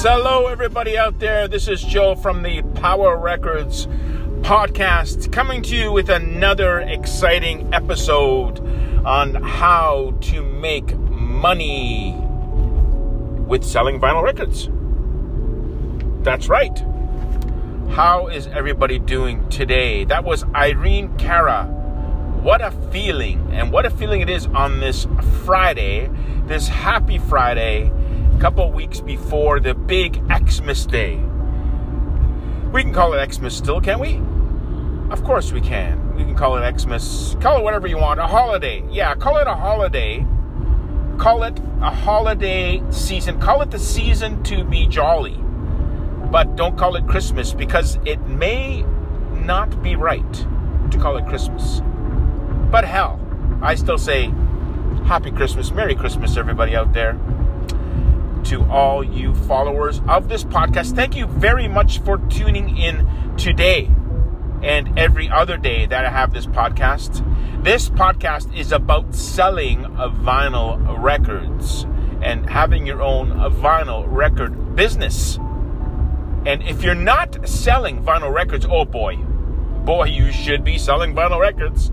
Hello everybody out there. This is Joe from the Power Records podcast coming to you with another exciting episode on how to make money with selling vinyl records. That's right. How is everybody doing today? That was Irene Cara. What a feeling, and what a feeling it is on this Friday, this happy Friday couple weeks before the big Xmas Day. We can call it Xmas still, can't we? Of course we can. We can call it Xmas. Call it whatever you want. A holiday. Yeah, call it a holiday. Call it a holiday season. Call it the season to be jolly. But don't call it Christmas because it may not be right to call it Christmas. But hell, I still say Happy Christmas, Merry Christmas, everybody out there to all you followers of this podcast. Thank you very much for tuning in today and every other day that I have this podcast. This podcast is about selling vinyl records and having your own vinyl record business. And if you're not selling vinyl records, oh boy, boy, you should be selling vinyl records.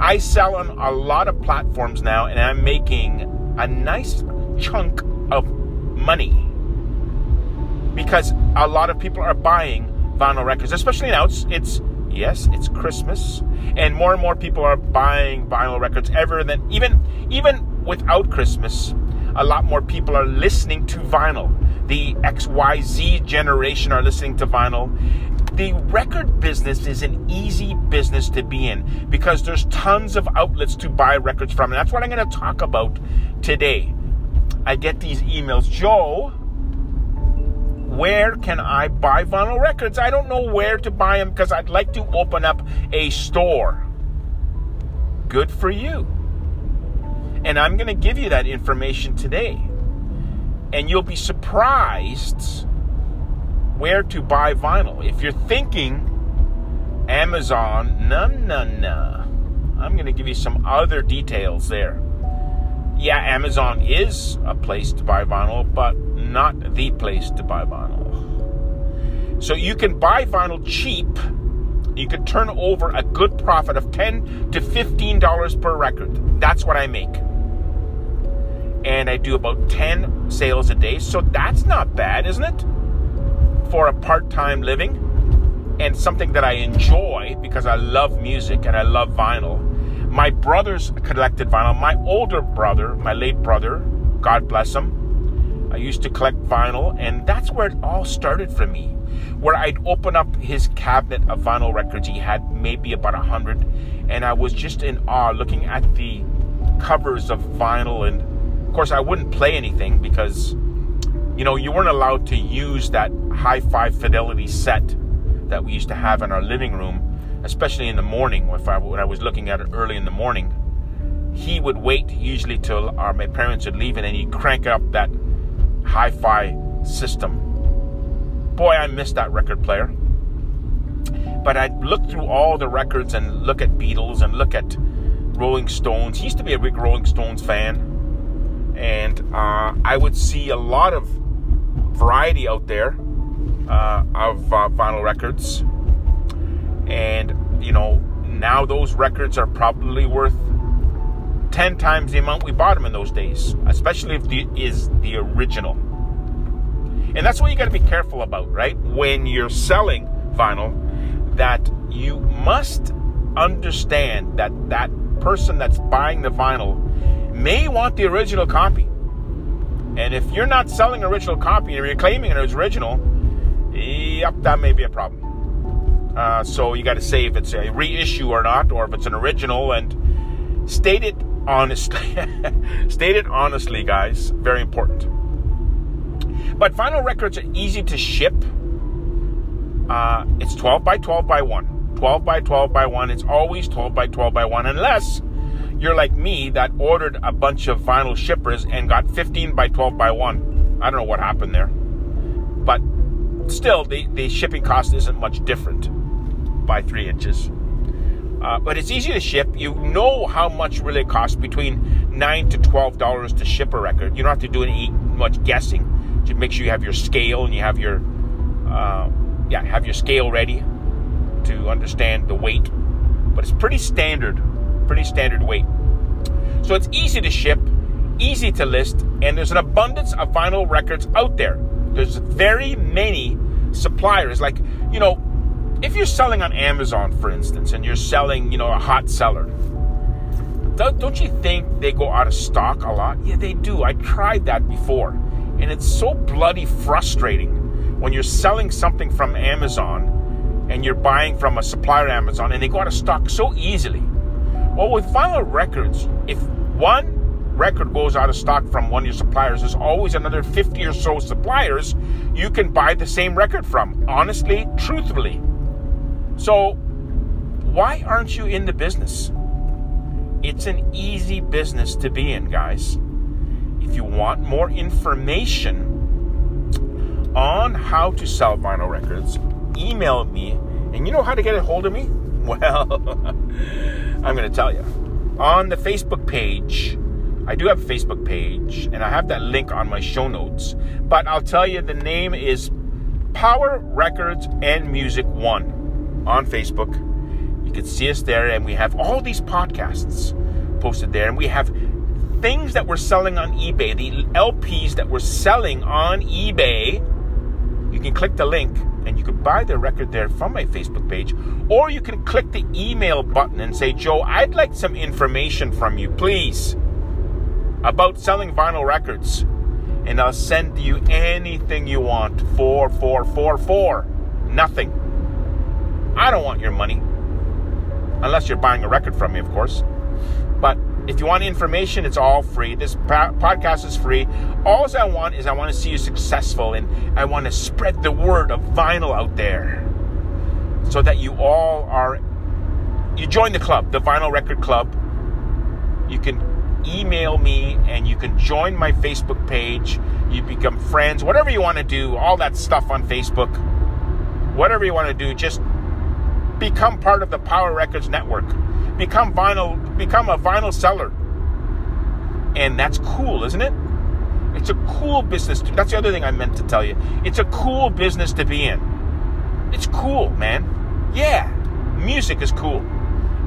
I sell on a lot of platforms now, and I'm making a nice chunk money because a lot of people are buying vinyl records, especially now. It's, it's yes, it's Christmas, and more and more people are buying vinyl records ever than even even without Christmas. A lot more people are listening to vinyl. The XYZ generation are listening to vinyl. The record business is an easy business to be in because there's tons of outlets to buy records from. And that's what I'm going to talk about today. I get these emails, Joe, where can I buy vinyl records? I don't know where to buy them because I'd like to open up a store. Good for you. And I'm going to give you that information today. And you'll be surprised where to buy vinyl. If you're thinking Amazon, no, no, no. I'm going to give you some other details there yeah, Amazon is a place to buy vinyl, but not the place to buy vinyl. So you can buy vinyl cheap. You can turn over a good profit of 10 to $15 per record. That's what I make. And I do about 10 sales a day. So that's not bad, isn't it? For a part time living and something that I enjoy because I love music and I love vinyl my brothers collected vinyl. My older brother, my late brother, God bless him, I used to collect vinyl, and that's where it all started for me. Where I'd open up his cabinet of vinyl records. He had maybe about a hundred, and I was just in awe looking at the covers of vinyl. And of course, I wouldn't play anything because, you know, you weren't allowed to use that hi fi fidelity set that we used to have in our living room especially in the morning if I, when I was looking at it early in the morning, he would wait usually till our, my parents would leave and then he'd crank up that hi-fi system. Boy, I miss that record player. But I'd look through all the records and look at Beatles and look at Rolling Stones. He used to be a big Rolling Stones fan. And uh, I would see a lot of variety out there uh, of uh, vinyl records and, you know, now those records are probably worth 10 times the amount we bought them in those days, especially if the is the original. And that's what you got to be careful about, right? When you're selling vinyl, that you must understand that that person that's buying the vinyl may want the original copy. And if you're not selling original copy and you're claiming it as original, yep, that may be a problem. Uh, so you got to say if it's a reissue or not, or if it's an original, and state it honestly. state it honestly, guys. Very important. But vinyl records are easy to ship. Uh, it's 12 by 12 by 1. 12 by 12 by 1. It's always 12 by 12 by 1, unless you're like me that ordered a bunch of vinyl shippers and got 15 by 12 by 1. I don't know what happened there. But still, the, the shipping cost isn't much different by three inches. Uh, but it's easy to ship. You know how much really it costs between nine to twelve dollars to ship a record. You don't have to do any much guessing. Just make sure you have your scale and you have your uh, yeah have your scale ready to understand the weight. But it's pretty standard, pretty standard weight. So it's easy to ship, easy to list, and there's an abundance of vinyl records out there. There's very many suppliers. Like you know, if you're selling on Amazon, for instance, and you're selling, you know, a hot seller, don't you think they go out of stock a lot? Yeah, they do. I tried that before. And it's so bloody frustrating when you're selling something from Amazon and you're buying from a supplier Amazon and they go out of stock so easily. Well, with vinyl records, if one record goes out of stock from one of your suppliers, there's always another 50 or so suppliers you can buy the same record from. Honestly, truthfully. So, why aren't you in the business? It's an easy business to be in, guys. If you want more information on how to sell vinyl records, email me. And you know how to get a hold of me? Well, I'm going to tell you. On the Facebook page, I do have a Facebook page, and I have that link on my show notes. But I'll tell you, the name is Power Records and Music One on Facebook. You can see us there, and we have all these podcasts posted there, and we have things that we're selling on eBay, the LPs that we're selling on eBay. You can click the link and you can buy the record there from my Facebook page, or you can click the email button and say, Joe, I'd like some information from you, please, about selling vinyl records. And I'll send you anything you want. Four, four, four, four. Nothing. I don't want your money. Unless you're buying a record from me, of course. But if you want information, it's all free. This podcast is free. All I want is I want to see you successful and I want to spread the word of vinyl out there so that you all are. You join the club, the Vinyl Record Club. You can email me and you can join my Facebook page. You become friends, whatever you want to do, all that stuff on Facebook. Whatever you want to do, just become part of the Power Records network. Become vinyl, become a vinyl seller. And that's cool, isn't it? It's a cool business. To, that's the other thing I meant to tell you. It's a cool business to be in. It's cool, man. Yeah, music is cool.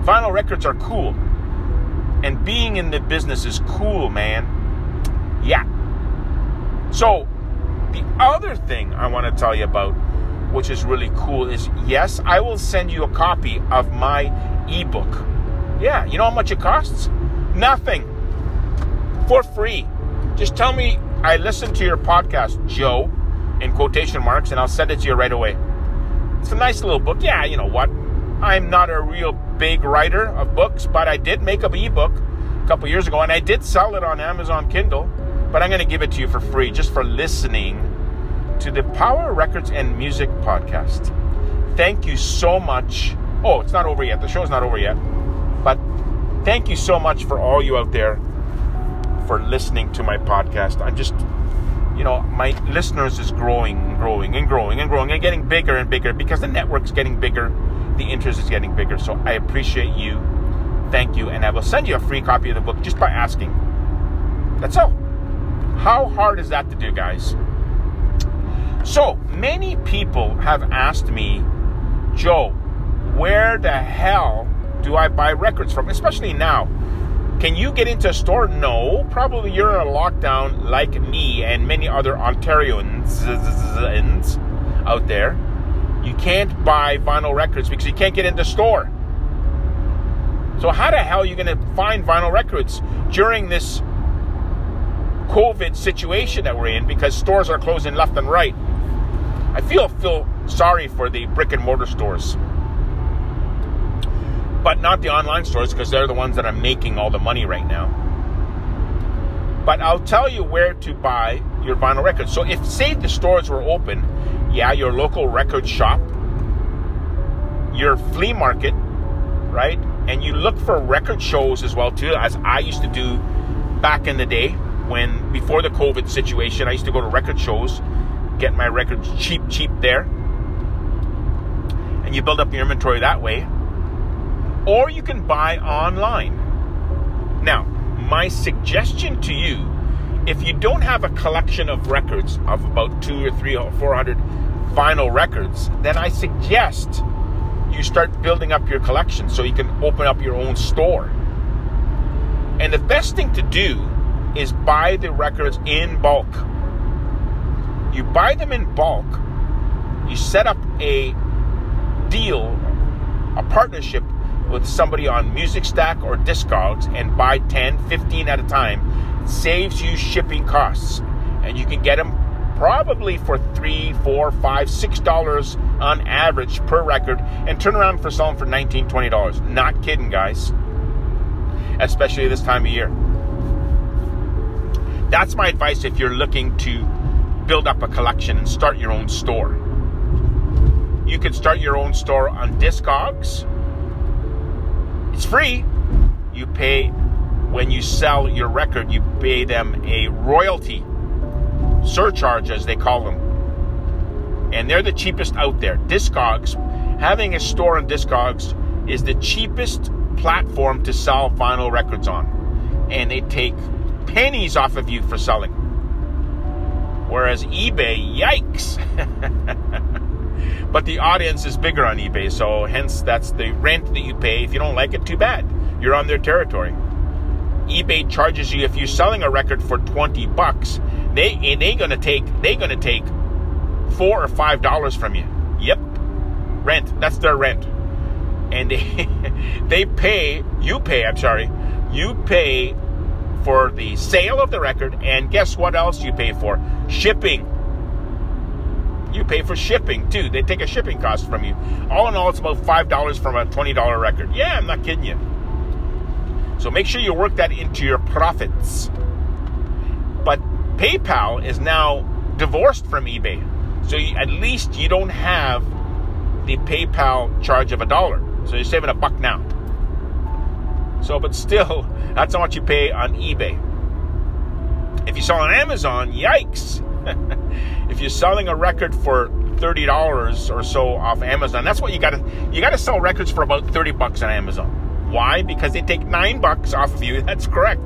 Vinyl records are cool. And being in the business is cool, man. Yeah. So, the other thing I want to tell you about which is really cool, is yes, I will send you a copy of my ebook. Yeah, you know how much it costs? Nothing. For free. Just tell me I listened to your podcast, Joe, in quotation marks, and I'll send it to you right away. It's a nice little book. Yeah, you know what? I'm not a real big writer of books, but I did make up an ebook a couple years ago, and I did sell it on Amazon Kindle. But I'm going to give it to you for free just for listening to the Power Records and Music podcast. Thank you so much. Oh, it's not over yet. The show's not over yet. But thank you so much for all you out there for listening to my podcast. I'm just, you know, my listeners is growing and growing and growing and growing and getting bigger and bigger because the network's getting bigger, the interest is getting bigger. So I appreciate you. Thank you. And I will send you a free copy of the book just by asking. That's all. How hard is that to do, guys? So many people have asked me, Joe, where the hell do I buy records from? Especially now. Can you get into a store? No. Probably you're in a lockdown like me and many other Ontarians out there. You can't buy vinyl records because you can't get into the store. So how the hell are you going to find vinyl records during this COVID situation that we're in because stores are closing left and right? I feel feel sorry for the brick and mortar stores, but not the online stores because they're the ones that are making all the money right now. But I'll tell you where to buy your vinyl records. So if say the stores were open, yeah, your local record shop, your flea market, right? And you look for record shows as well too, as I used to do back in the day when before the COVID situation, I used to go to record shows get my records cheap, cheap there. And you build up your inventory that way. or you can buy online. Now, my suggestion to you if you don't have a collection of records of about two or three or four hundred vinyl records, then I suggest you start building up your collection so you can open up your own store. And the best thing to do is buy the records in bulk. You buy them in bulk, you set up a deal, a partnership with somebody on Music Stack or Discogs and buy 10, 15 at a time. It saves you shipping costs. And you can get them probably for three, four, five, six dollars on average per record and turn around for selling for 19, 20 dollars. Not kidding, guys. Especially this time of year. That's my advice if you're looking to build up a collection and start your own store. You can start your own store on Discogs it's free. You pay when you sell your record, you pay them a royalty surcharge, as they call them. And they're the cheapest out there. Discogs, having a store on Discogs is the cheapest platform to sell vinyl records on. And they take pennies off of you for selling. Whereas eBay, yikes. But the audience is bigger on eBay, so hence that's the rent that you pay. If you don't like it, too bad. You're on their territory. eBay charges you if you're selling a record for 20 bucks, they they gonna take they gonna take four or five dollars from you. Yep. Rent. That's their rent. And they they pay you pay, I'm sorry, you pay for the sale of the record, and guess what else you pay for? Shipping you pay for shipping too. They take a shipping cost from you. All in all, it's about $5 from a $20 record. Yeah, I'm not kidding you. So make sure you work that into your profits. But PayPal is now divorced from eBay. So you, at least you don't have the PayPal charge of a dollar. So you're saving a buck now. So, but still, that's how much you pay on eBay. If you sell on Amazon, yikes. if you're selling a record for thirty dollars or so off Amazon, that's what you gotta you gotta sell records for about thirty bucks on Amazon. Why? Because they take nine bucks off of you. That's correct.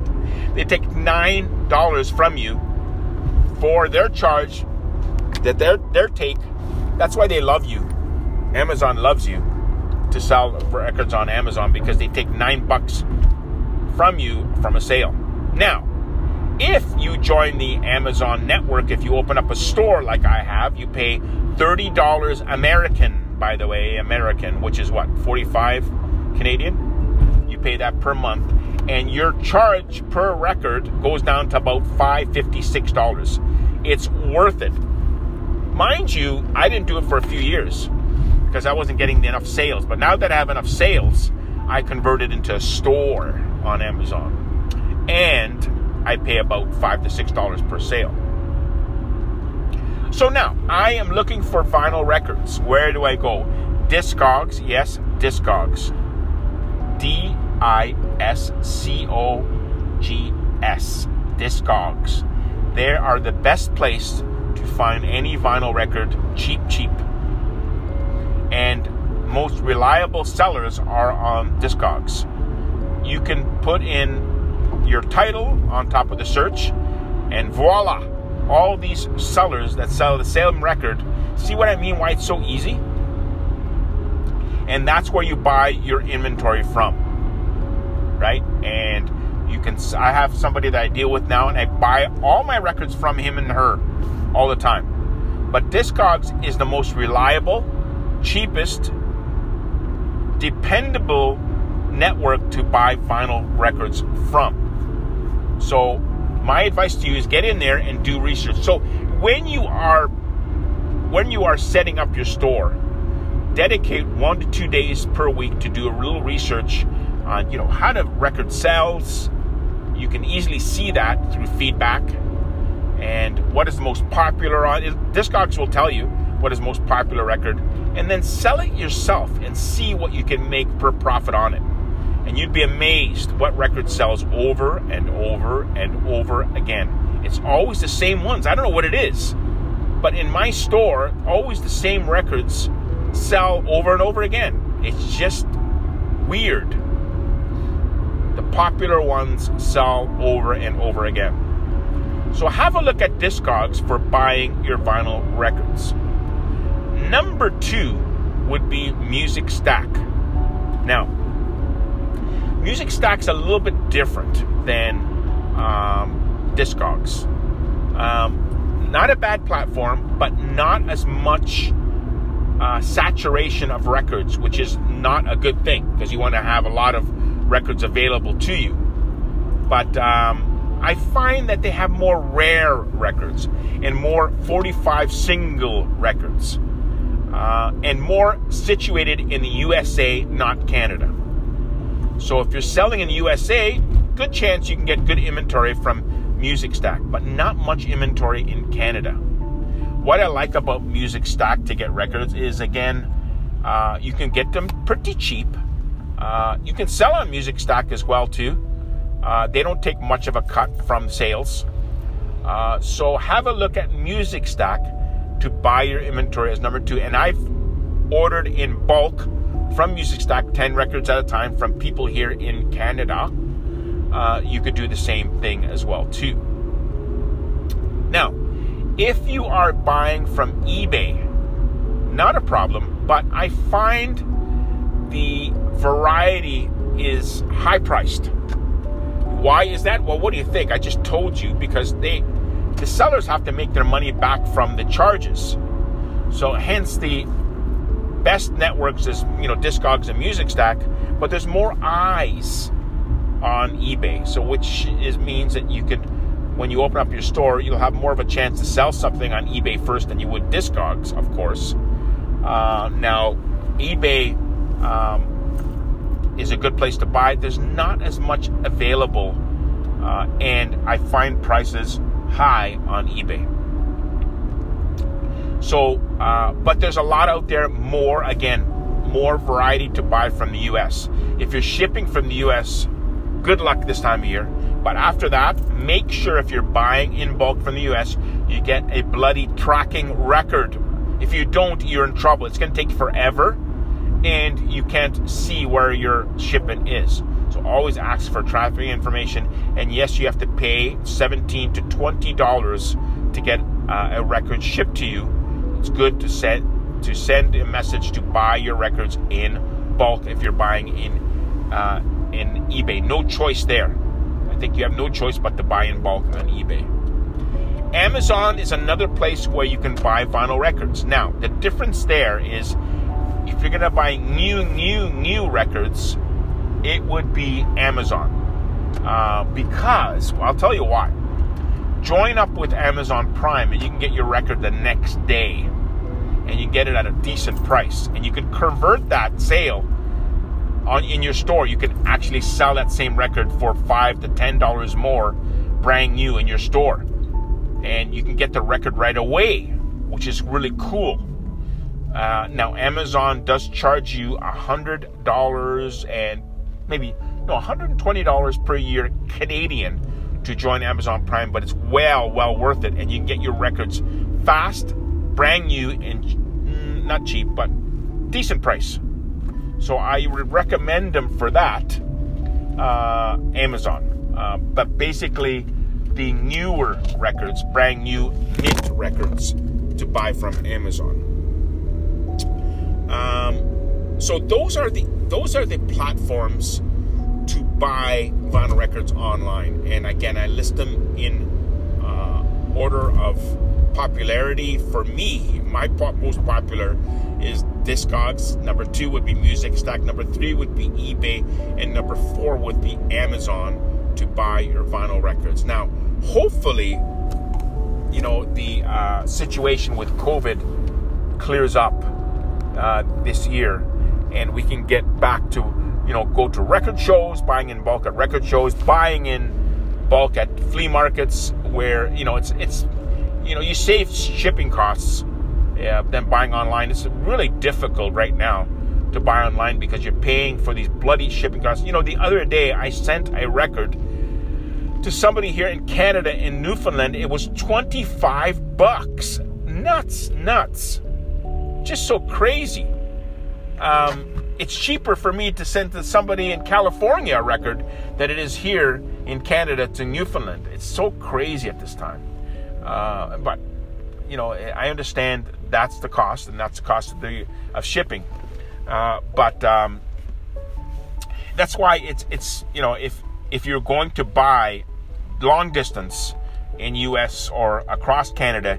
They take nine dollars from you for their charge that their their take. That's why they love you. Amazon loves you to sell records on Amazon because they take nine bucks from you from a sale. Now, if you join the Amazon network, if you open up a store like I have, you pay $30 American, by the way, American, which is what, 45 Canadian? You pay that per month. And your charge per record goes down to about $556. It's worth it. Mind you, I didn't do it for a few years because I wasn't getting enough sales. But now that I have enough sales, I converted into a store on Amazon. And I pay about five to six dollars per sale. So now I am looking for vinyl records. Where do I go? Discogs, yes, Discogs. D I S C O G S. Discogs. They are the best place to find any vinyl record cheap, cheap. And most reliable sellers are um, on Discogs. You can put in your title on top of the search, and voila, all these sellers that sell the same record. See what I mean? Why it's so easy? And that's where you buy your inventory from, right? And you can. I have somebody that I deal with now, and I buy all my records from him and her all the time. But Discogs is the most reliable, cheapest, dependable network to buy vinyl records from. So, my advice to you is get in there and do research. So, when you are when you are setting up your store, dedicate one to two days per week to do a little research on you know how the record sells. You can easily see that through feedback and what is the most popular on. Discogs will tell you what is most popular record, and then sell it yourself and see what you can make per profit on it and you'd be amazed what record sells over and over and over again. It's always the same ones. I don't know what it is, but in my store, always the same records sell over and over again. It's just weird. The popular ones sell over and over again. So have a look at Discogs for buying your vinyl records. Number two would be Music Stack. Now, Music Stack's a little bit different than um, Discogs. Um, not a bad platform, but not as much uh, saturation of records, which is not a good thing because you want to have a lot of records available to you. But um, I find that they have more rare records and more 45 single records uh, and more situated in the USA, not Canada. So if you're selling in the USA, good chance you can get good inventory from Music Stack, but not much inventory in Canada. What I like about Music Stack to get records is again, uh, you can get them pretty cheap. Uh, you can sell on Music Stack as well too. Uh, they don't take much of a cut from sales. Uh, so have a look at Music Stack to buy your inventory as number two. And I've ordered in bulk from Music Stack 10 records at a time from people here in Canada. Uh, you could do the same thing as well too. Now, if you are buying from eBay, not a problem, but I find the variety is high priced. Why is that? Well, what do you think? I just told you because they the sellers have to make their money back from the charges. So hence the best networks is you know Discogs and Music Stack, but there's more eyes on eBay. So which is means that you could when you open up your store, you'll have more of a chance to sell something on eBay first than you would Discogs, of course. Uh, now, eBay um, is a good place to buy. There's not as much available, uh, and I find prices high on eBay. So, uh, but there's a lot out there more, again, more variety to buy from the US. If you're shipping from the US, good luck this time of year. But after that, make sure if you're buying in bulk from the US, you get a bloody tracking record. If you don't, you're in trouble. It's going to take forever and you can't see where your shipment is. So always ask for tracking information. And yes, you have to pay 17 to 20 dollars to get uh, a record shipped to you. It's good to send to send a message to buy your records in bulk if you're buying in uh, in eBay. No choice there. I think you have no choice but to buy in bulk on eBay. Amazon is another place where you can buy vinyl records. Now, the difference there is if you're going to buy new, new, new records, it would be Amazon. Uh, because, well, I'll tell you why. Join up with Amazon Prime and you can get your record the next day. And you get it at a decent price. And you can convert that sale on in your store, you can actually sell that same record for five to ten dollars more, brand new in your store, and you can get the record right away, which is really cool. Uh, now, Amazon does charge you a hundred dollars and maybe no, one hundred and twenty dollars per year Canadian to join Amazon Prime, but it's well, well worth it, and you can get your records fast, brand new, and mm, not cheap, but decent price. So I would recommend them for that, uh, Amazon. Uh, but basically, the newer records, brand new mint records, to buy from Amazon. Um, so those are the those are the platforms to buy vinyl records online. And again, I list them in uh, order of popularity. For me, my most popular is Discogs. Number two would be Music Stack. Number three would be eBay. And number four would be Amazon to buy your vinyl records. Now, hopefully, you know, the uh, situation with COVID clears up uh, this year and we can get back to, you know, go to record shows, buying in bulk at record shows, buying in bulk at flea markets where, you know, it's, it's, you know, you save shipping costs uh, than buying online. It's really difficult right now to buy online because you're paying for these bloody shipping costs. You know, the other day I sent a record to somebody here in Canada in Newfoundland. It was 25 bucks. Nuts, nuts. Just so crazy. Um, it's cheaper for me to send to somebody in California a record than it is here in Canada to Newfoundland. It's so crazy at this time. Uh, but you know, I understand that's the cost, and that's the cost of the of shipping. Uh, but um, that's why it's it's you know if if you're going to buy long distance in U.S. or across Canada,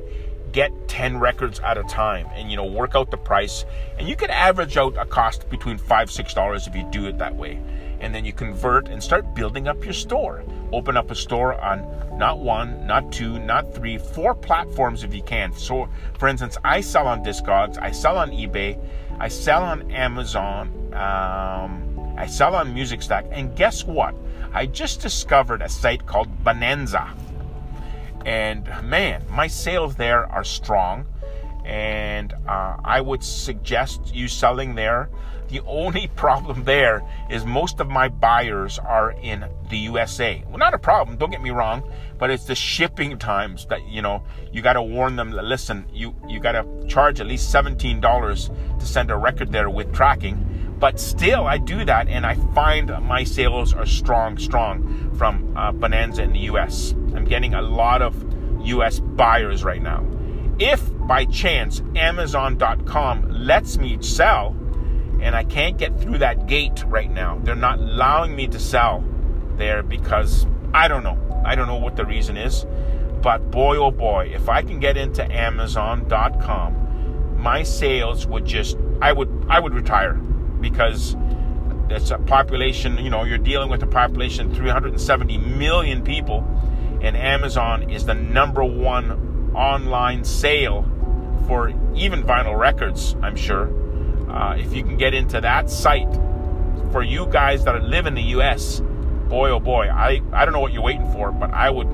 get 10 records at a time and you know work out the price. And you can average out a cost between five six dollars if you do it that way. And then you convert and start building up your store. Open up a store on not one not two not three four platforms if you can. So for instance i sell on discogs i sell on ebay i sell on amazon um, i sell on music stack. And guess what? I just discovered a site called bonanza and man, my sales there are strong. And uh, I would suggest you selling there. The only problem there is most of my buyers are in the USA. Well, not a problem, don't get me wrong, but it's the shipping times that you know you got to warn them. Listen, you you got to charge at least seventeen dollars to send a record there with tracking. But still, I do that, and I find my sales are strong, strong from uh, Bonanza in the US. I'm getting a lot of US buyers right now. If by chance Amazon.com lets me sell and I can't get through that gate right now, they're not allowing me to sell there because I don't know. I don't know what the reason is. But boy, oh boy, if I can get into Amazon.com, my sales would just, I would, I would retire because it's a population, you know, you're dealing with a population 370 million people, and Amazon is the number one online sale for even vinyl records, I'm sure. Uh, if you can get into that site, for you guys that live in the US, boy oh boy, I, I don't know what you're waiting for, but I would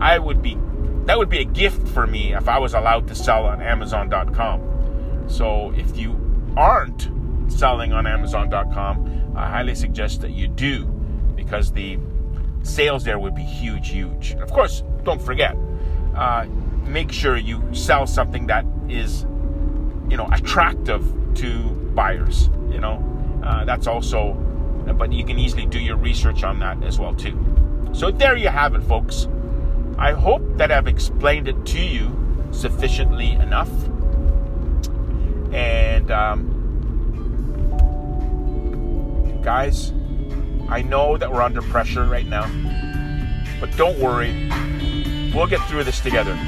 I would be that would be a gift for me if I was allowed to sell on Amazon.com. So if you aren't selling on Amazon.com, I highly suggest that you do because the sales there would be huge, huge. Of course, don't forget, uh, make sure you sell something that is, you know, attractive to buyers. You know, uh, that's also, but you can easily do your research on that as well too. So there you have it, folks. I hope that I've explained it to you sufficiently enough. And um, guys, I know that we're under pressure right now, but don't worry. We'll get through this together.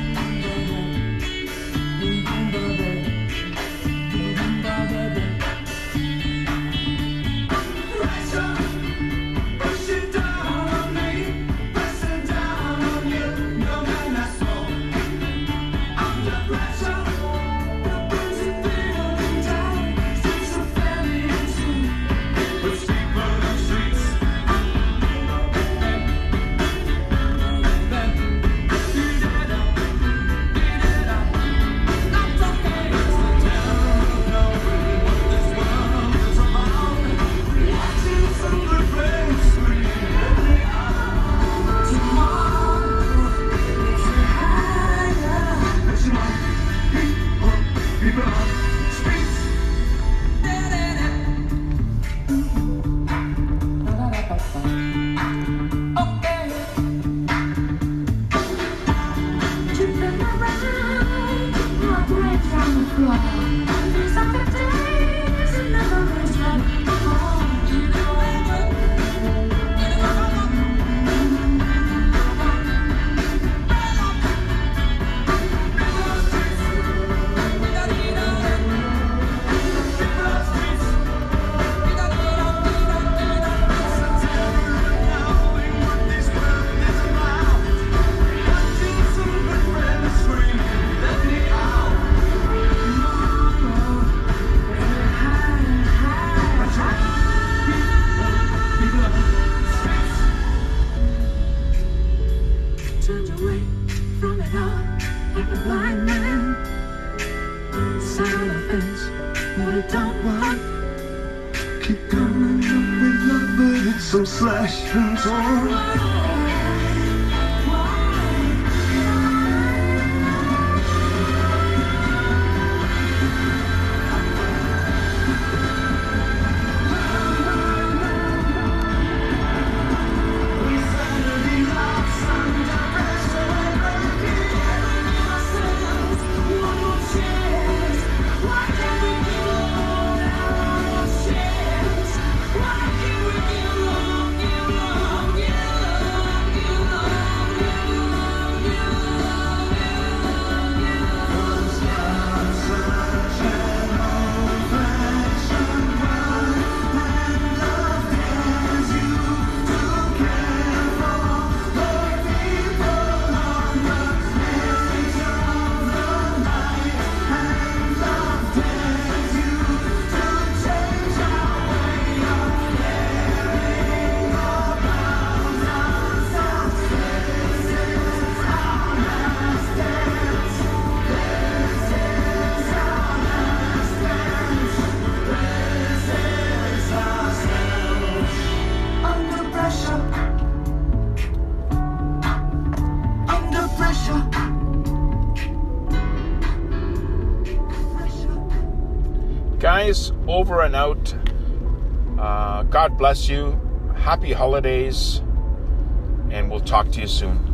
down. Over and out. Uh, God bless you. Happy holidays. And we'll talk to you soon.